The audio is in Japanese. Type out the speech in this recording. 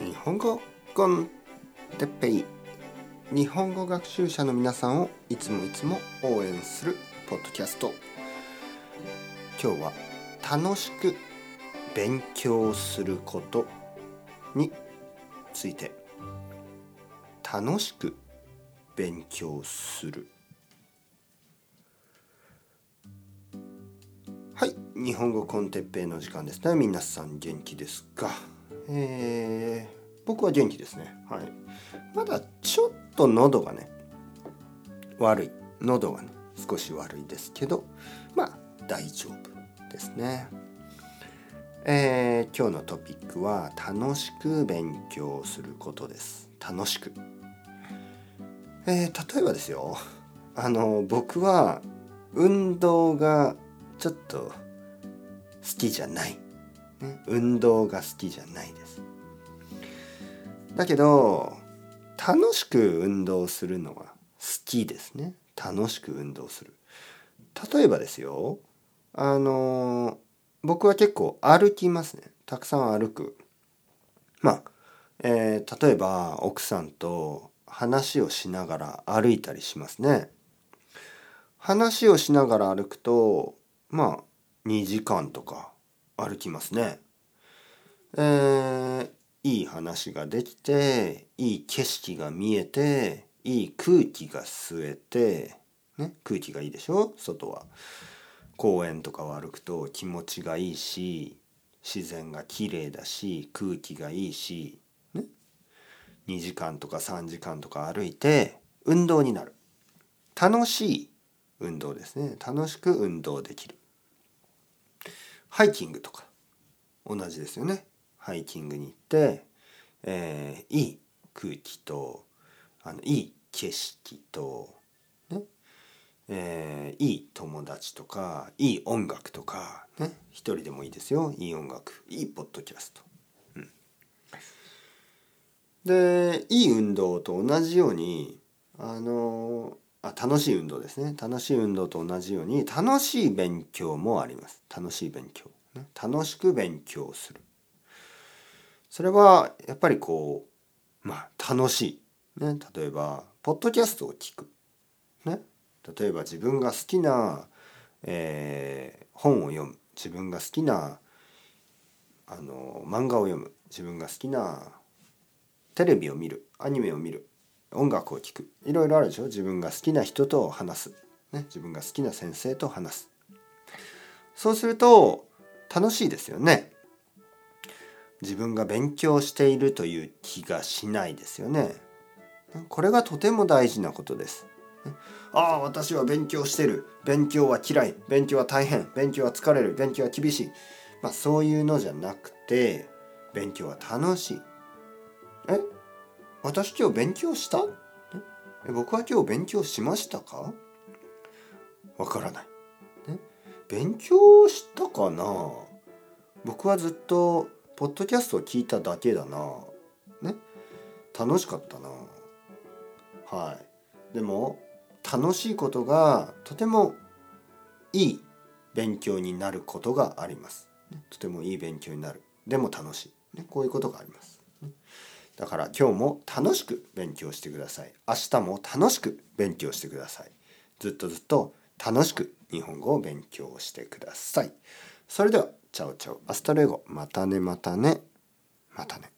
日本語コンテッペイ日本語学習者の皆さんをいつもいつも応援するポッドキャスト。今日は楽しく勉強することについて。楽しく勉強する。はい。日本語コンテッペイの時間ですね。皆さん元気ですか？えー、僕は元気ですね。はい。まだちょっと喉がね悪い。喉がね少し悪いですけどまあ大丈夫ですね。えー、今日のトピックは楽しく勉強することです。楽しく。えー、例えばですよ。あの僕は運動がちょっと好きじゃない、ね、運動が好きじゃないです。だけど楽しく運動するのは好きですね。楽しく運動する。例えばですよあの僕は結構歩きますね。たくさん歩く。まあ、えー、例えば奥さんと話をしながら歩いたりしますね。話をしながら歩くとまあ2時間とか歩きますね。えー、いい話ができていい景色が見えていい空気が吸えて、ね、空気がいいでしょ？外は。公園とかを歩くと気持ちがいいし自然が綺麗だし空気がいいし、ね、2時間とか3時間とか歩いて運動になる。楽しい運動ですね。楽しく運動できる。ハイキングとか同じですよね。ハイキングに行って、えー、いい空気とあのいい景色と、ねえー、いい友達とかいい音楽とか、ね、一人でもいいですよ。いい音楽。いいポッドキャスト。うん、でいい運動と同じようにあのあ楽しい運動ですね。楽しい運動と同じように楽しい勉強もあります。楽しい勉強、ね、楽しく勉強する。それはやっぱりこうまあ楽しい、ね、例えばポッドキャストを聞く、ね、例えば自分が好きな、えー、本を読む。自分が好きなあの漫画を読む。自分が好きなテレビを見る。アニメを見る。音楽を聴く。いろいろあるでしょ。自分が好きな人と話す、ね、自分が好きな先生と話す。そうすると楽しいですよね。自分が勉強しているという気がしないですよね。これがとても大事なことです。ああ私は勉強してる。勉強は嫌い。勉強は大変。勉強は疲れる。勉強は厳しい。まあそういうのじゃなくて勉強は楽しい。え？私今日勉強した？え？僕は今日勉強しましたか？わからない。勉強したかな？僕はずっとポッドキャストを聞いただけだな。ね？楽しかったな。はい。でも楽しいことがとてもいい勉強になることがあります。とてもいい勉強になる。でも楽しい。ね、こういうことがあります。だから今日も楽しく勉強してください。明日も楽しく勉強してください。ずっとずっと楽しく日本語を勉強してください。それでは、チャオチャオ、 hasta luego、またねまたね、またね。